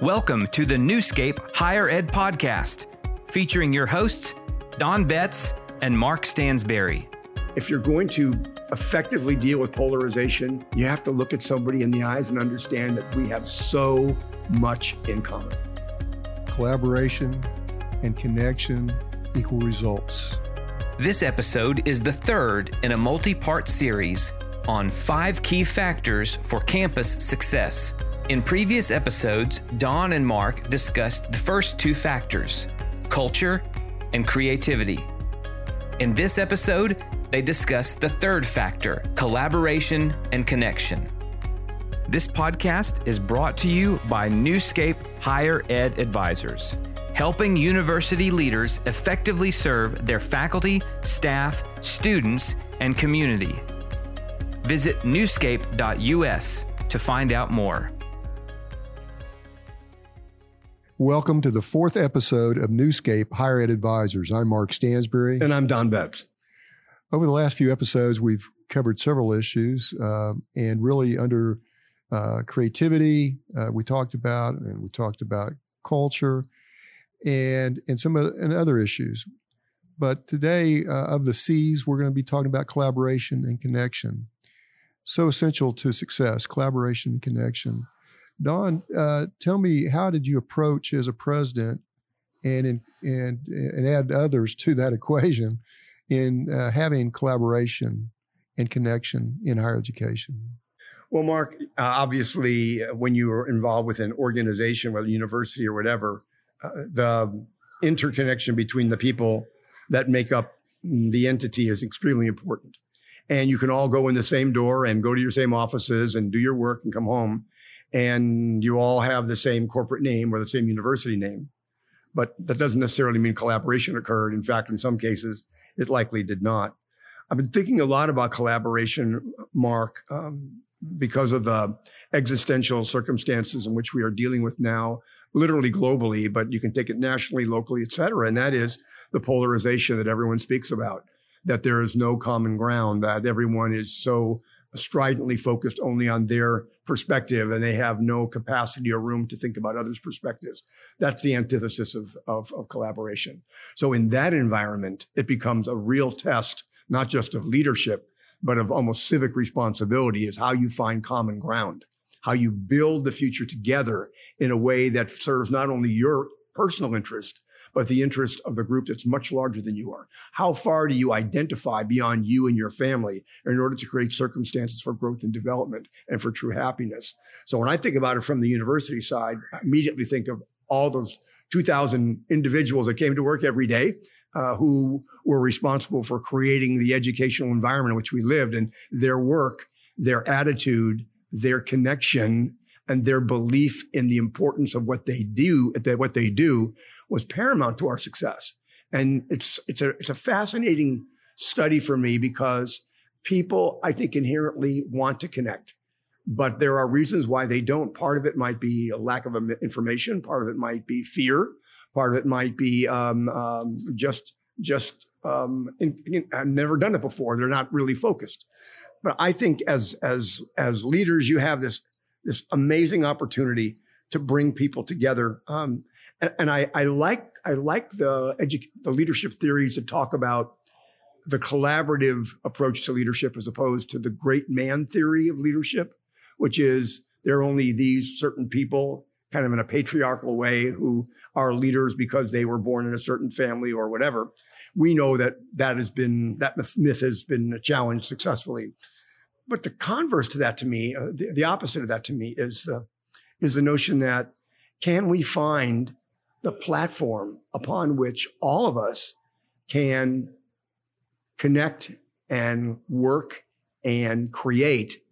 Welcome to the Newscape Higher Ed Podcast, featuring your hosts, Don Betts and Mark Stansberry. If you're going to effectively deal with polarization, you have to look at somebody in the eyes and understand that we have so much in common. Collaboration and connection equal results. This episode is the third in a multi part series on five key factors for campus success. In previous episodes, Don and Mark discussed the first two factors culture and creativity. In this episode, they discuss the third factor collaboration and connection. This podcast is brought to you by Newscape Higher Ed Advisors, helping university leaders effectively serve their faculty, staff, students, and community. Visit newscape.us to find out more. Welcome to the fourth episode of Newscape Higher Ed Advisors. I'm Mark Stansberry. And I'm Don Betts. Over the last few episodes, we've covered several issues, uh, and really under uh, creativity, uh, we talked about, and we talked about culture, and and some of, and other issues. But today, uh, of the C's, we're going to be talking about collaboration and connection. So essential to success: collaboration and connection. Don, uh, tell me, how did you approach as a president, and in, and and add others to that equation in uh, having collaboration and connection in higher education? Well, Mark, uh, obviously, uh, when you are involved with an organization, whether university or whatever, uh, the interconnection between the people that make up the entity is extremely important. And you can all go in the same door and go to your same offices and do your work and come home and you all have the same corporate name or the same university name. But that doesn't necessarily mean collaboration occurred. In fact, in some cases, it likely did not. I've been thinking a lot about collaboration, Mark, um, because of the existential circumstances in which we are dealing with now, literally globally, but you can take it nationally, locally, et cetera. And that is the polarization that everyone speaks about, that there is no common ground, that everyone is so stridently focused only on their perspective and they have no capacity or room to think about others' perspectives. That's the antithesis of, of, of, collaboration. So in that environment, it becomes a real test, not just of leadership, but of almost civic responsibility is how you find common ground, how you build the future together in a way that serves not only your personal interest, but the interest of the group that's much larger than you are. How far do you identify beyond you and your family in order to create circumstances for growth and development and for true happiness? So when I think about it from the university side, I immediately think of all those 2,000 individuals that came to work every day uh, who were responsible for creating the educational environment in which we lived and their work, their attitude, their connection, and their belief in the importance of what they do, that what they do was paramount to our success. And it's, it's a, it's a fascinating study for me because people, I think, inherently want to connect, but there are reasons why they don't. Part of it might be a lack of information. Part of it might be fear. Part of it might be um, um, just just um, in, in, I've never done it before. They're not really focused. But I think as as as leaders, you have this this amazing opportunity to bring people together. Um, and, and I, I, like I like the edu- the leadership theories that talk about the collaborative approach to leadership as opposed to the great man theory of leadership, which is there are only these certain people kind of in a patriarchal way who are leaders because they were born in a certain family or whatever. We know that that has been, that myth has been challenged successfully. But the converse to that to me, uh, the, the, opposite of that to me is, uh, is the notion that can we find the platform upon which all of us can connect and work and create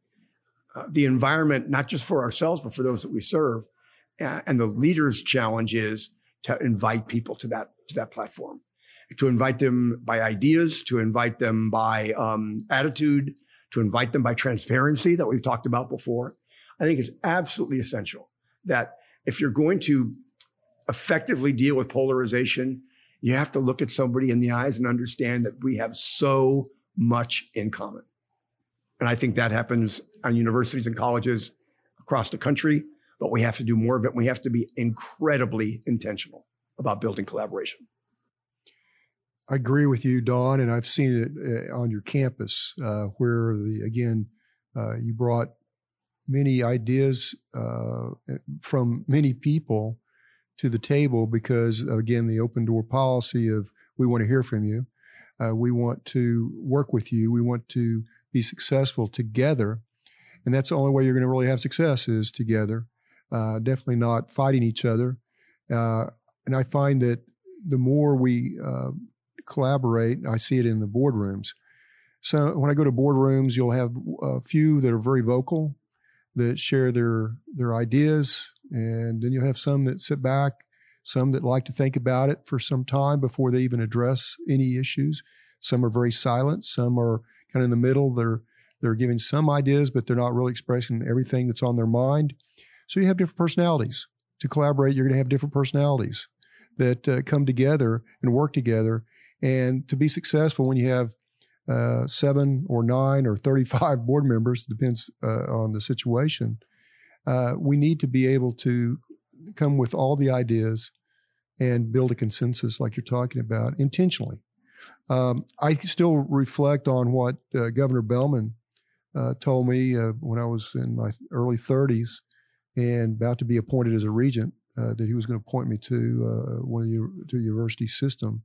uh, the environment, not just for ourselves, but for those that we serve. Uh, and the leader's challenge is to invite people to that, to that platform, to invite them by ideas, to invite them by um, attitude, to invite them by transparency that we've talked about before. I think is absolutely essential that if you're going to effectively deal with polarization, you have to look at somebody in the eyes and understand that we have so much in common. And I think that happens on universities and colleges across the country, but we have to do more of it. We have to be incredibly intentional about building collaboration. I agree with you, Don, and I've seen it uh, on your campus uh, where the again uh, you brought many ideas uh, from many people to the table because again the open door policy of we want to hear from you, uh, we want to work with you, we want to be successful together, and that's the only way you're going to really have success is together. Uh, definitely not fighting each other, and I find that the more we collaborate. I see it in the boardrooms. So when I go to boardrooms, you'll have a few that are very vocal, that share their their ideas, and then you'll have some that sit back, some that like to think about it for some time before they even address any issues. Some are very silent. Some are kind of in the middle. They're they're giving some ideas, but they're not really expressing everything that's on their mind. So you have different personalities. To collaborate, you're going to have different personalities that uh, come together and work together and to be successful, when you have uh, seven or nine or 35 board members, depends uh, on the situation, uh, we need to be able to come with all the ideas and build a consensus like you're talking about intentionally. Um, I still reflect on what uh, Governor Bellmon uh, told me uh, when I was in my early 30s and about to be appointed as a regent. that he was going to appoint me to one of the to university system,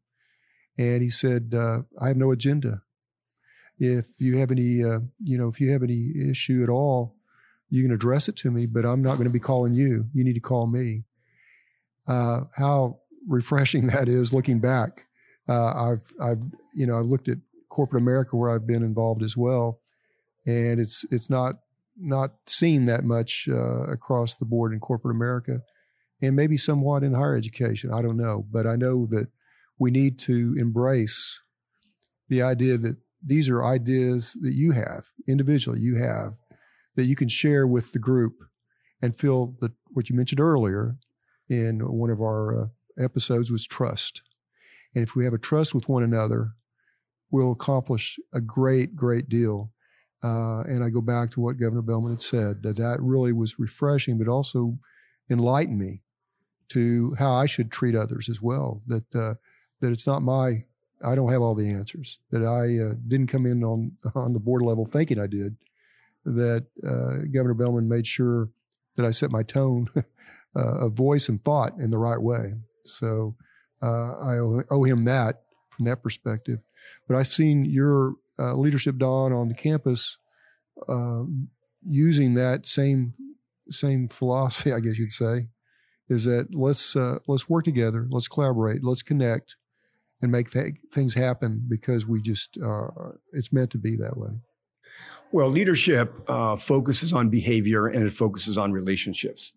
and he said, uh, "I have no agenda. If you have any, uh, you know, if you have any issue at all, you can address it to me. But I'm not going to be calling you. You need to call me." Uh, how refreshing that is looking back. Uh, I've, I've, you know, I've looked at corporate America where I've been involved as well, and it's it's not not seen that much uh, across the board in corporate America, and maybe somewhat in higher education. I don't know, but I know that we need to embrace the idea that these are ideas that you have individually, you have that you can share with the group and feel that what you mentioned earlier in one of our uh, episodes was trust. And if we have a trust with one another, we'll accomplish a great, great deal. Uh, and I go back to what Governor Bellmon had said that that really was refreshing, but also enlightened me to how I should treat others as well. That uh, that it's not my I don't have all the answers. That I uh, didn't come in on on the board level thinking I did. That uh, Governor Bellmon made sure that I set my tone uh, of voice and thought in the right way. So uh, I owe, owe, him that from that perspective. But I've seen your uh, leadership, Don, on the campus um, using that same same philosophy, I guess you'd say, is that let's uh, let's work together, let's collaborate, let's connect, and make th- things happen because we just uh, it's meant to be that way. Well, leadership uh, focuses on behavior and it focuses on relationships.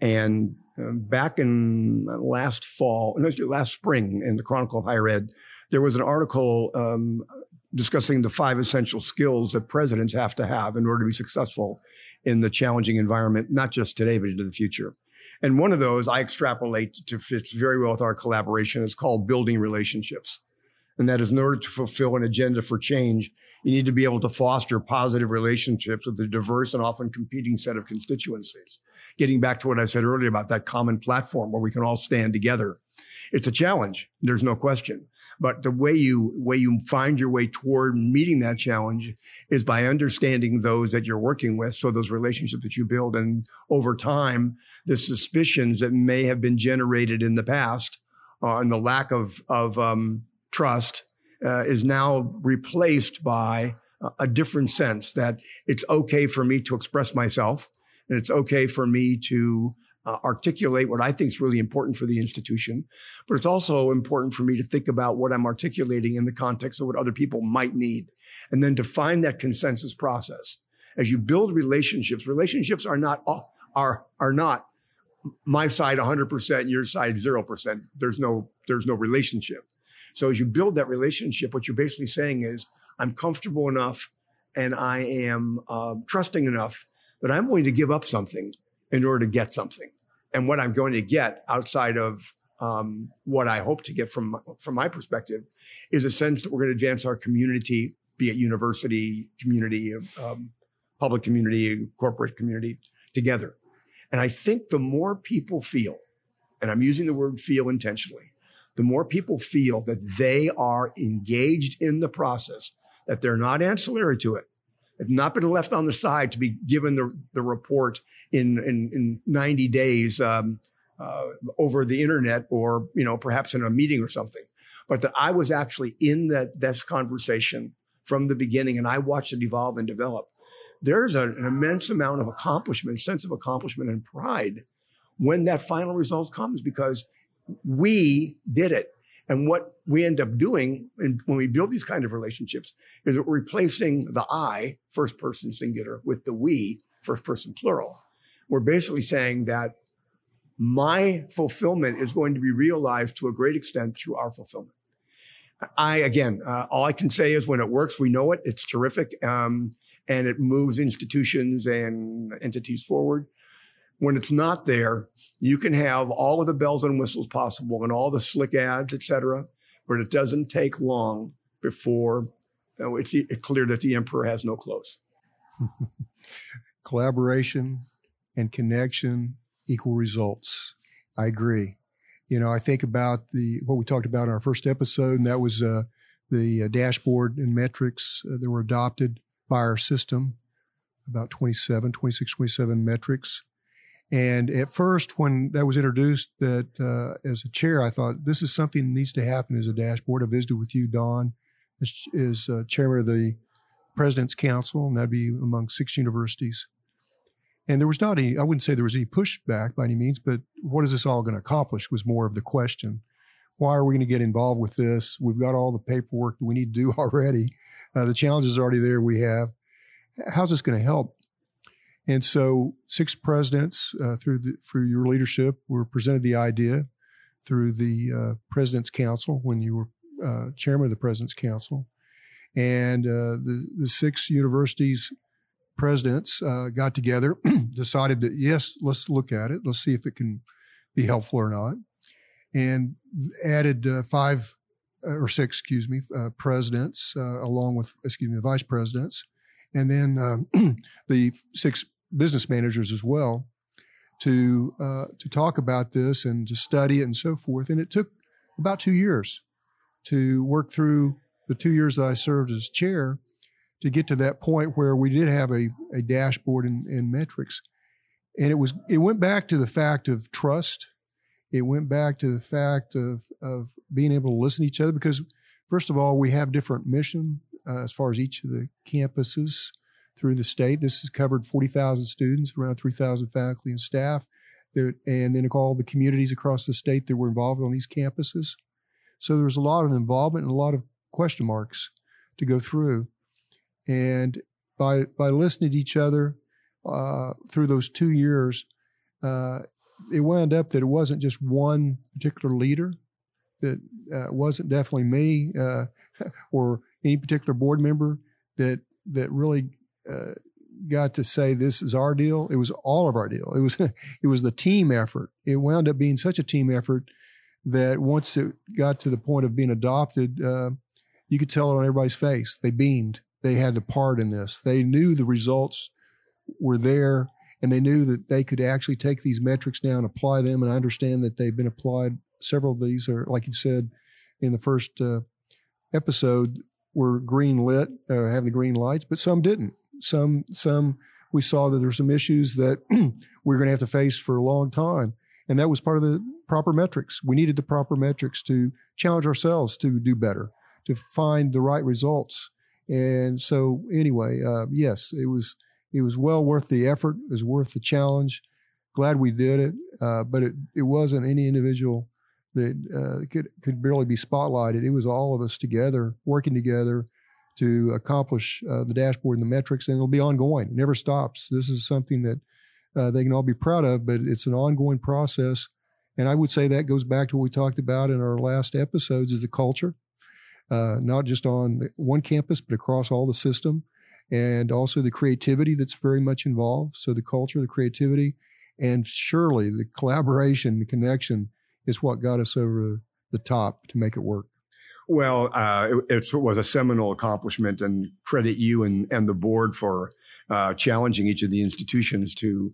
And uh, back in last fall, no, last spring, in the Chronicle of Higher Ed, there was an article um, discussing the five essential skills that presidents have to have in order to be successful in the challenging environment, not just today, but into the future. And one of those I extrapolate to fits very well with our collaboration. It's called building relationships. And that is in order to fulfill an agenda for change, you need to be able to foster positive relationships with a diverse and often competing set of constituencies. Getting back to what I said earlier about that common platform where we can all stand together it's a challenge. There's no question. But the way you way you find your way toward meeting that challenge is by understanding those that you're working with. So those relationships that you build, and over time, the suspicions that may have been generated in the past, uh, and the lack of of um, trust, uh, is now replaced by a different sense that it's okay for me to express myself, and it's okay for me to uh, articulate what I think is really important for the institution. But it's also important for me to think about what I'm articulating in the context of what other people might need. And then to find that consensus process. As you build relationships, relationships are not, are, are not my side 100%, your side 0%. There's no, there's no relationship. So as you build that relationship, what you're basically saying is, I'm comfortable enough and I am uh, trusting enough that I'm willing to give up something in order to get something. And what I'm going to get outside of um, what I hope to get from from my perspective is a sense that we're going to advance our community, be it university, community, um, public community, corporate community, together. And I think the more people feel, and I'm using the word feel intentionally, the more people feel that they are engaged in the process, that they're not ancillary to it, have not been left on the side to be given the, the report in, in, in 90 days um, uh, over the internet or, you know, perhaps in a meeting or something. But that I was actually in that this conversation from the beginning and I watched it evolve and develop. There's a, an immense amount of accomplishment, sense of accomplishment and pride when that final result comes because we did it. And what we end up doing when we build these kind of relationships is we're replacing the I, first person singular, with the we, first person plural. We're basically saying that my fulfillment is going to be realized to a great extent through our fulfillment. I, again, uh, all I can say is when it works, we know it. It's terrific. Um, and it moves institutions and entities forward. When it's not there, you can have all of the bells and whistles possible and all the slick ads, et cetera, but it doesn't take long before you know, it's clear that the emperor has no clothes. Collaboration and connection equal results. I agree. You know, I think about the what we talked about in our first episode, and that was uh, the uh, dashboard and metrics uh, that were adopted by our system, about 27, 26, 27 metrics. And at first, when that was introduced, that uh, as a chair, I thought this is something that needs to happen as a dashboard. I visited with you, Don, as, as uh, chairman of the President's Council, and that'd be among six universities. And there was not any, I wouldn't say there was any pushback by any means, but what is this all going to accomplish was more of the question. Why are we going to get involved with this? We've got all the paperwork that we need to do already. Uh, the challenges already there we have. How's this going to help? And so, six presidents uh, through the, through your leadership were presented the idea through the uh, President's Council when you were uh, chairman of the President's Council, and uh, the the six universities presidents uh, got together, decided that yes, let's look at it, let's see if it can be helpful or not, and added uh, five or six, excuse me, presidents along with excuse me, the vice presidents, and then um, the six business managers as well to uh, to talk about this and to study it and so forth. And it took about two years to work through the two years that I served as chair to get to that point where we did have a, a dashboard and, and metrics. And it was it went back to the fact of trust. It went back to the fact of of being able to listen to each other because first of all, we have different mission uh, as far as each of the campuses through the state. This has covered 40,000 students, around 3,000 faculty and staff, and then all the communities across the state that were involved on these campuses. So there was a lot of involvement and a lot of question marks to go through. And by by listening to each other uh, through those two years, uh, it wound up that it wasn't just one particular leader. That uh, wasn't definitely me uh, or any particular board member that that really uh, got to say this is our deal. It was all of our deal. It was it was the team effort. It wound up being such a team effort that once it got to the point of being adopted, uh, you could tell it on everybody's face. They beamed they had a part in this. They knew the results were there and they knew that they could actually take these metrics now and apply them. And I understand that they've been applied. Several of these are, like you said in the first uh, episode, were green lit, uh, have the green lights, but some didn't. Some, some we saw that there were some issues that we we're going to have to face for a long time. And that was part of the proper metrics. We needed the proper metrics to challenge ourselves to do better, to find the right results. And so, anyway, uh, yes, it was it was well worth the effort. It was worth the challenge. Glad we did it, uh, but it, it wasn't any individual that uh, could could barely be spotlighted. It was all of us together working together to accomplish uh, the dashboard and the metrics, and it'll be ongoing. It never stops. This is something that uh, they can all be proud of, but it's an ongoing process. And I would say that goes back to what we talked about in our last episodes: is the culture uh, not just on one campus, but across all the system, and also the creativity that's very much involved. So the culture, the creativity, and surely the collaboration, the connection is what got us over the top to make it work. Well, uh, it, it, was a seminal accomplishment, and credit you and, and the board for uh, challenging each of the institutions to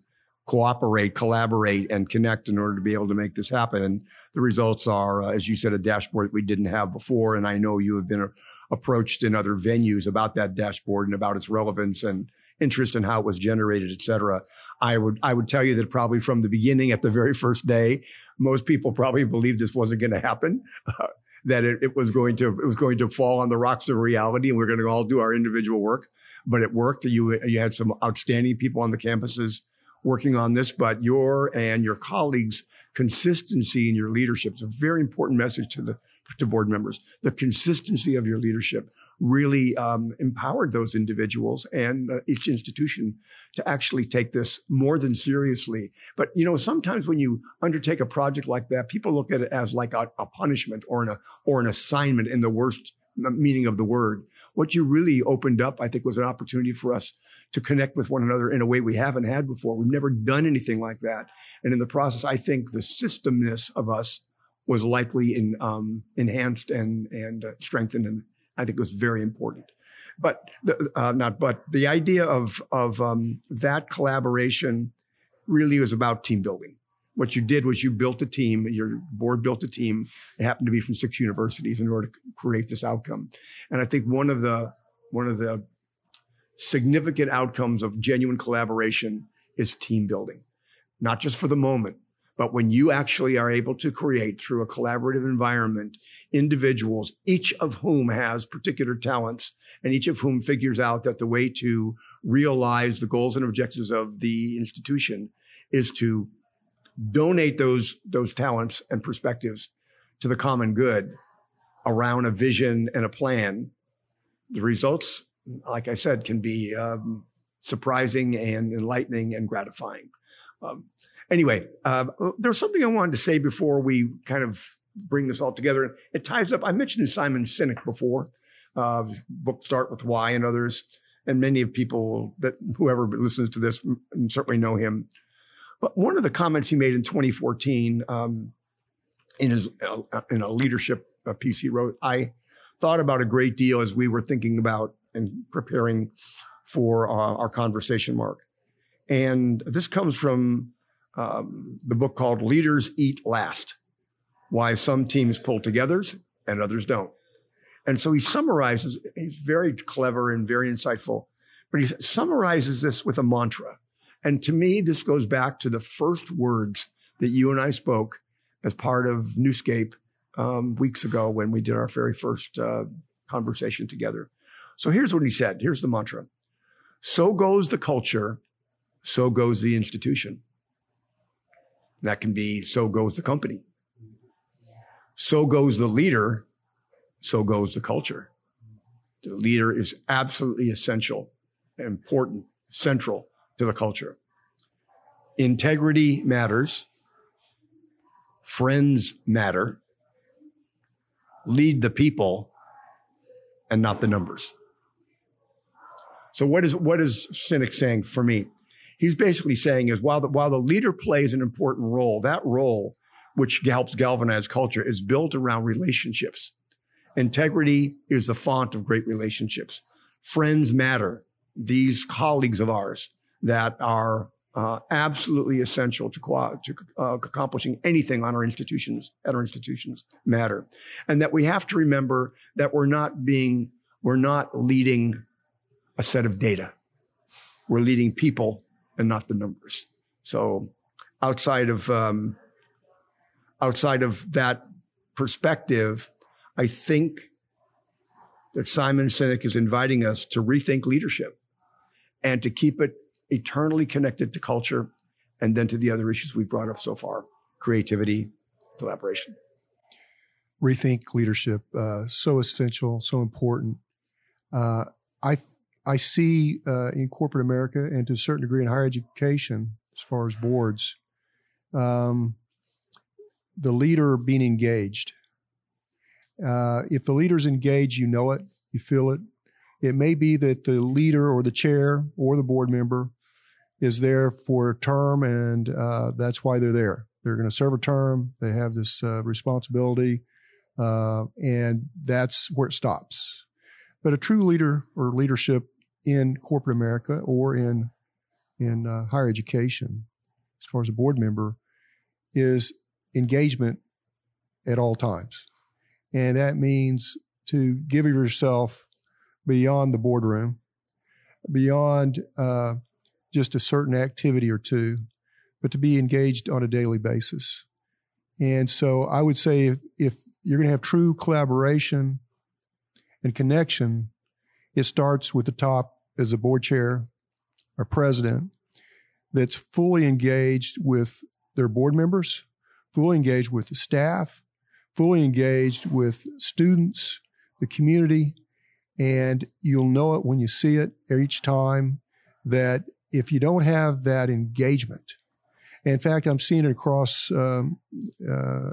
cooperate, collaborate, and connect in order to be able to make this happen. And the results are, uh, as you said, a dashboard we didn't have before. And I know you have been uh, approached in other venues about that dashboard and about its relevance and interest in how it was generated, et cetera. I would I would tell you that probably from the beginning, at the very first day, most people probably believed this wasn't going to happen. That it, it, was going to it was going to fall on the rocks of reality, and we we're going to all do our individual work. But it worked. You you had some outstanding people on the campuses working on this, but your and your colleagues' consistency in your leadership is a very important message to the to board members. The consistency of your leadership really um, empowered those individuals and uh, each institution to actually take this more than seriously. But you know, sometimes when you undertake a project like that, people look at it as like a, a punishment or an or an assignment in the worst meaning of the word. What you really opened up, I think, was an opportunity for us to connect with one another in a way we haven't had before. We've never done anything like that. And in the process, I think the systemness of us was likely in, um, enhanced and, and uh, strengthened. And I think it was very important. But the, uh, not, but the idea of, of um, that collaboration really was about team building what you did was you built a team, your board built a team. It happened to be from six universities in order to create this outcome. And I think one of the one of the significant outcomes of genuine collaboration is team building, not just for the moment, but when you actually are able to create through a collaborative environment individuals, each of whom has particular talents and each of whom figures out that the way to realize the goals and objectives of the institution is to donate those those talents and perspectives to the common good around a vision and a plan, the results, like I said, can be um, surprising and enlightening and gratifying. Um, anyway, uh, there's something I wanted to say before we kind of bring this all together. It ties up. I mentioned Simon Sinek before. Uh, book Start with Why and others, and many of people that whoever listens to this certainly know him. But one of the comments he made in 2014 um, in his uh, in a leadership uh, piece he wrote, I thought about a great deal as we were thinking about and preparing for uh, our conversation, Mark. And this comes from um, the book called Leaders Eat Last Why Some Teams Pull Together and Others Don't. And so he summarizes, he's very clever and very insightful, but he summarizes this with a mantra. And to me, this goes back to the first words that you and I spoke as part of Newscape um, weeks ago when we did our very first uh, conversation together. So here's what he said. Here's the mantra. So goes the culture, so goes the institution. That can be so goes the company. So goes the leader, so goes the culture. The leader is absolutely essential, important, central to the culture. Integrity matters. Friends matter. Lead the people and not the numbers. So what is what is Sinek saying for me? He's basically saying is while the while the leader plays an important role, that role, which helps galvanize culture, is built around relationships. Integrity is the font of great relationships. Friends matter. These colleagues of ours, that are uh, absolutely essential to, to uh, accomplishing anything on our institutions at our institutions matter, and that we have to remember that we're not being we're not leading a set of data. We're leading people and not the numbers. So, outside of um, outside of that perspective, I think that Simon Sinek is inviting us to rethink leadership and to keep it eternally connected to culture and then to the other issues we've brought up so far creativity, collaboration. Rethink leadership, uh, so essential, so important. Uh, I I see uh, in corporate America and to a certain degree in higher education, as far as boards, um, the leader being engaged. Uh, if the leader's engaged, you know it, you feel it. It may be that the leader or the chair or the board member is there for a term, and uh, that's why they're there. They're going to serve a term. They have this uh, responsibility, uh, and that's where it stops. But a true leader or leadership in corporate America or in in uh, higher education as far as a board member, is engagement at all times. And that means to give yourself beyond the boardroom, beyond uh, just a certain activity or two, but to be engaged on a daily basis. And so I would say if, if you're going to have true collaboration and connection, it starts with the top as a board chair or president that's fully engaged with their board members, fully engaged with the staff, fully engaged with students, the community, and you'll know it when you see it each time that if you don't have that engagement, in fact, I'm seeing it across um, uh,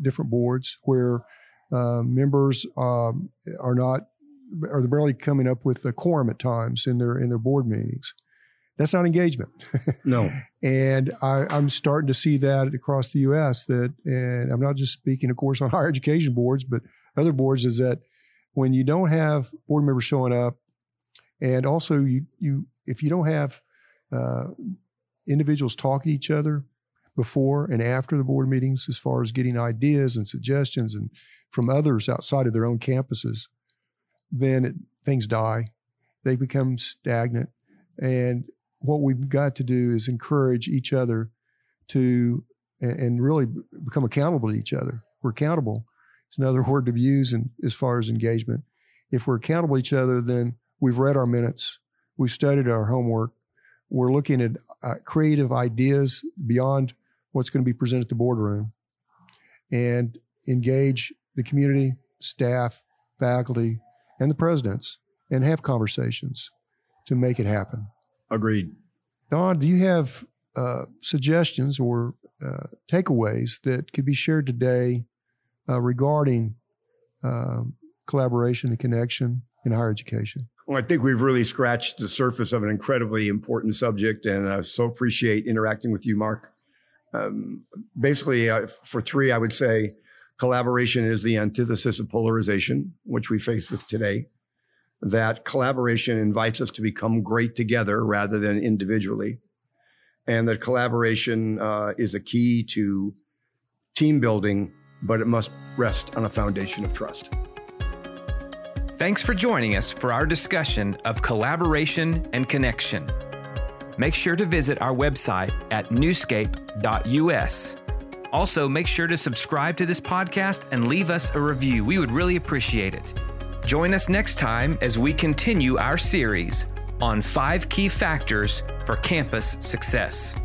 different boards where uh, members um, are not are barely coming up with a quorum at times in their in their board meetings. That's not engagement. No. and I, I'm starting to see that across the U.S. That, and I'm not just speaking, of course, on higher education boards, but other boards. Is that when you don't have board members showing up, and also you you if you don't have uh, individuals talking to each other before and after the board meetings, as far as getting ideas and suggestions and from others outside of their own campuses, then it, things die. They become stagnant, and what we've got to do is encourage each other to and, really become accountable to each other. We're accountable. It's another word to use in, as far as engagement. If we're accountable to each other, then we've read our minutes, we've studied our homework, we're looking at uh, creative ideas beyond what's going to be presented at the boardroom, and engage the community, staff, faculty, and the presidents, and have conversations to make it happen. Agreed. Don, do you have uh, suggestions or uh, takeaways that could be shared today uh, regarding um, collaboration and connection in higher education? Well, I think we've really scratched the surface of an incredibly important subject, and I so appreciate interacting with you, Mark. Um, basically, uh, for three, I would say collaboration is the antithesis of polarization, which we face with today that collaboration invites us to become great together rather than individually. And that collaboration uh, is a key to team building, but it must rest on a foundation of trust. Thanks for joining us for our discussion of collaboration and connection. Make sure to visit our website at newscape.us. Also, make sure to subscribe to this podcast and leave us a review. We would really appreciate it. Join us next time as we continue our series on five key factors for campus success.